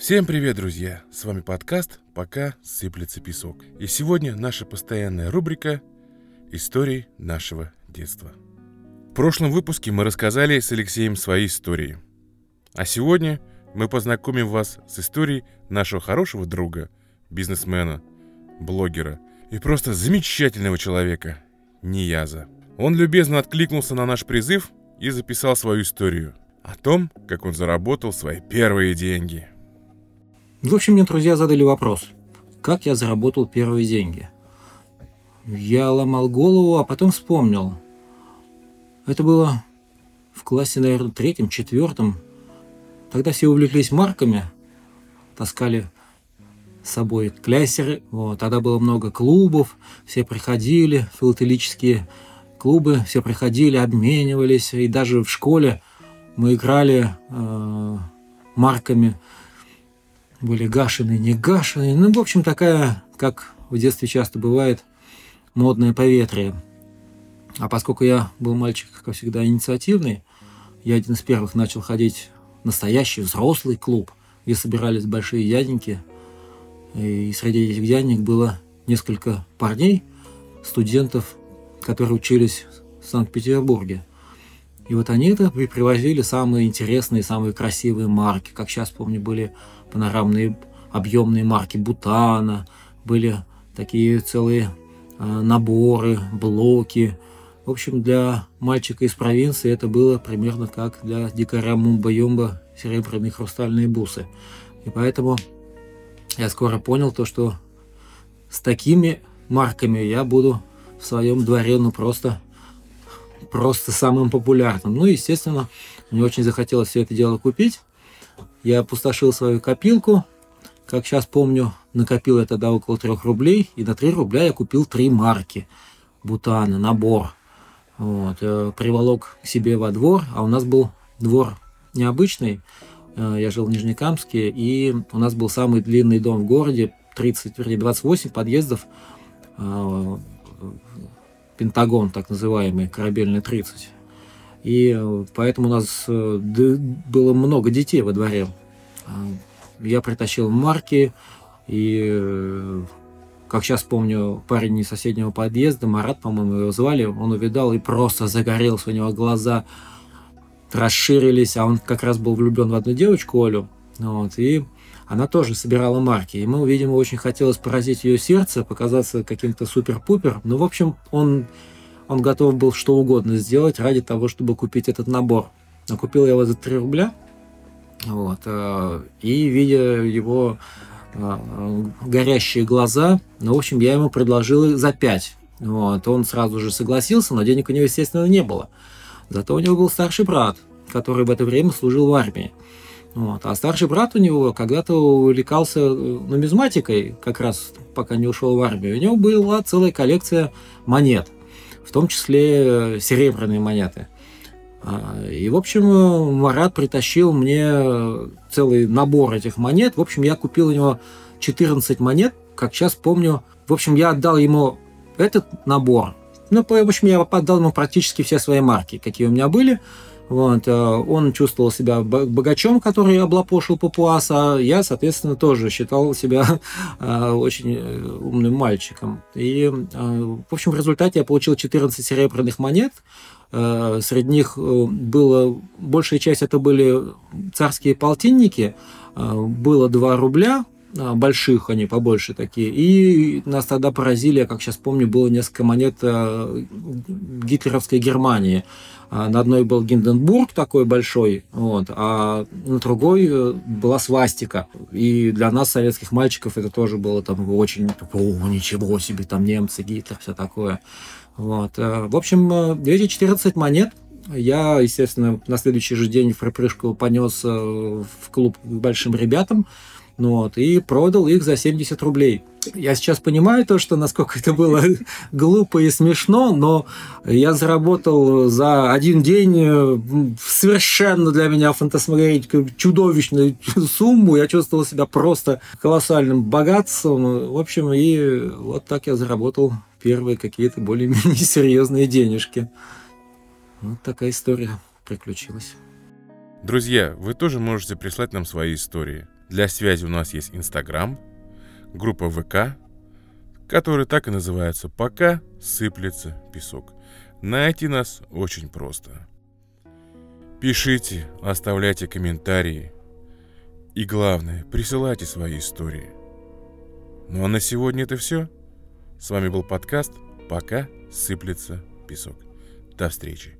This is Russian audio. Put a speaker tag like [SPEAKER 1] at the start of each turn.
[SPEAKER 1] Всем привет, друзья! С вами подкаст «Пока сыплется песок». И сегодня наша постоянная рубрика «Истории нашего детства». В прошлом выпуске мы рассказали с Алексеем свои истории. А сегодня мы познакомим вас с историей нашего хорошего друга, бизнесмена, блогера и просто замечательного человека – Нияза. Он любезно откликнулся на наш призыв и записал свою историю о том, как он заработал свои первые деньги –
[SPEAKER 2] в общем, мне друзья задали вопрос, как я заработал первые деньги. Я ломал голову, а потом вспомнил. Это было в классе, наверное, третьем, четвертом. Тогда все увлеклись марками, таскали с собой кляссеры. Вот. Тогда было много клубов, все приходили, филателические клубы, все приходили, обменивались. И даже в школе мы играли э, марками – были гашеные, не гашеные. Ну, в общем, такая, как в детстве часто бывает, модное поветрие. А поскольку я был мальчик, как всегда, инициативный, я один из первых начал ходить в настоящий взрослый клуб, где собирались большие дяденьки. И среди этих дяденек было несколько парней, студентов, которые учились в Санкт-Петербурге. И вот они это привозили самые интересные, самые красивые марки. Как сейчас помню, были панорамные объемные марки Бутана, были такие целые а, наборы, блоки. В общем, для мальчика из провинции это было примерно как для дикаря Мумба-Юмба серебряные хрустальные бусы. И поэтому я скоро понял то, что с такими марками я буду в своем дворе ну просто просто самым популярным. Ну, естественно, мне очень захотелось все это дело купить. Я опустошил свою копилку. Как сейчас помню, накопил я тогда около 3 рублей. И на 3 рубля я купил три марки Бутана, набор. Вот. Э, приволок к себе во двор. А у нас был двор необычный. Э, я жил в Нижнекамске. И у нас был самый длинный дом в городе. 30, вернее, 28 подъездов э, Пентагон, так называемый, корабельный 30. И э, поэтому у нас э, было много детей во дворе. А, я притащил марки, и, э, как сейчас помню, парень из соседнего подъезда, Марат, по-моему, его звали, он увидал и просто загорелся, у него глаза расширились, а он как раз был влюблен в одну девочку, Олю. Вот, и она тоже собирала марки. Ему, видимо, очень хотелось поразить ее сердце, показаться каким-то супер-пупер. Ну, в общем, он, он готов был что угодно сделать ради того, чтобы купить этот набор. Но купил я его за 3 рубля. Вот, э, и видя его э, горящие глаза, ну, в общем, я ему предложил за 5. Вот, он сразу же согласился, но денег у него, естественно, не было. Зато у него был старший брат, который в это время служил в армии. Вот. А старший брат у него когда-то увлекался э, нумизматикой, как раз пока не ушел в армию. У него была целая коллекция монет, в том числе э, серебряные монеты. А, и, в общем, э, Марат притащил мне целый набор этих монет. В общем, я купил у него 14 монет, как сейчас помню. В общем, я отдал ему этот набор. Ну, в общем, я отдал ему практически все свои марки, какие у меня были. Вот, э, он чувствовал себя богачом, который облапошил папуаса. Я, соответственно, тоже считал себя э, очень э, умным мальчиком. И, в общем, в результате я получил 14 серебряных монет. Среди них было, большая часть это были царские полтинники, было 2 рубля, больших они побольше такие. И нас тогда поразили, как сейчас помню, было несколько монет гитлеровской Германии. А на одной был Гинденбург такой большой, вот, а на другой э, была свастика. И для нас, советских мальчиков, это тоже было там очень, о, ничего себе, там немцы, Гитлер, все такое. Вот. Э, в общем, э, эти 14 монет я, естественно, на следующий же день в припрыжку понес в клуб к большим ребятам. Ну вот, и продал их за 70 рублей. Я сейчас понимаю то, что насколько это было глупо и смешно, но я заработал за один день э, совершенно для меня фантасмагорическую чудовищную сумму. Я чувствовал себя просто колоссальным богатством. В общем, и вот так я заработал первые какие-то более-менее серьезные денежки. Вот такая история приключилась.
[SPEAKER 1] Друзья, вы тоже можете прислать нам свои истории – Для связи у нас есть Инстаграм, группа ВК, которая так и называется «Пока сыплется песок». Найти нас очень просто. Пишите, оставляйте комментарии. И главное, присылайте свои истории. Ну а на сегодня это все. С вами был подкаст «Пока сыплется песок». До встречи.